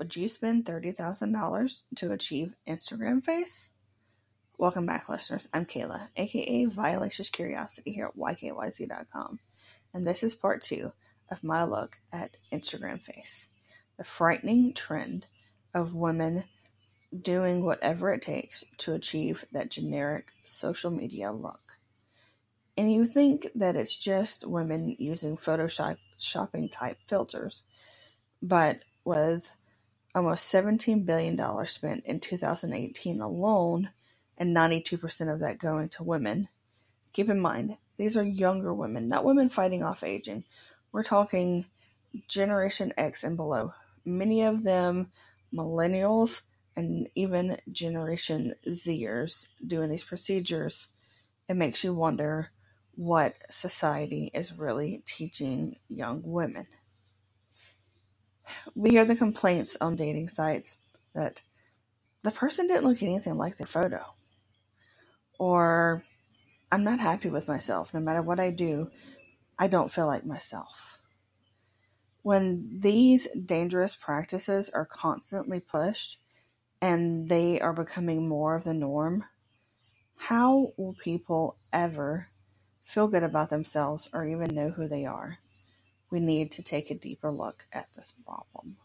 Would you spend $30,000 to achieve Instagram face? Welcome back, listeners. I'm Kayla, aka Violacious Curiosity, here at YKYZ.com, and this is part two of my look at Instagram face the frightening trend of women doing whatever it takes to achieve that generic social media look. And you think that it's just women using Photoshop shopping type filters, but with almost $17 billion spent in 2018 alone, and 92% of that going to women. Keep in mind, these are younger women, not women fighting off aging. We're talking Generation X and below. Many of them millennials and even Generation Zers doing these procedures. It makes you wonder what society is really teaching young women. We hear the complaints on dating sites that the person didn't look anything like their photo. Or I'm not happy with myself. No matter what I do, I don't feel like myself. When these dangerous practices are constantly pushed and they are becoming more of the norm, how will people ever feel good about themselves or even know who they are? We need to take a deeper look at this problem.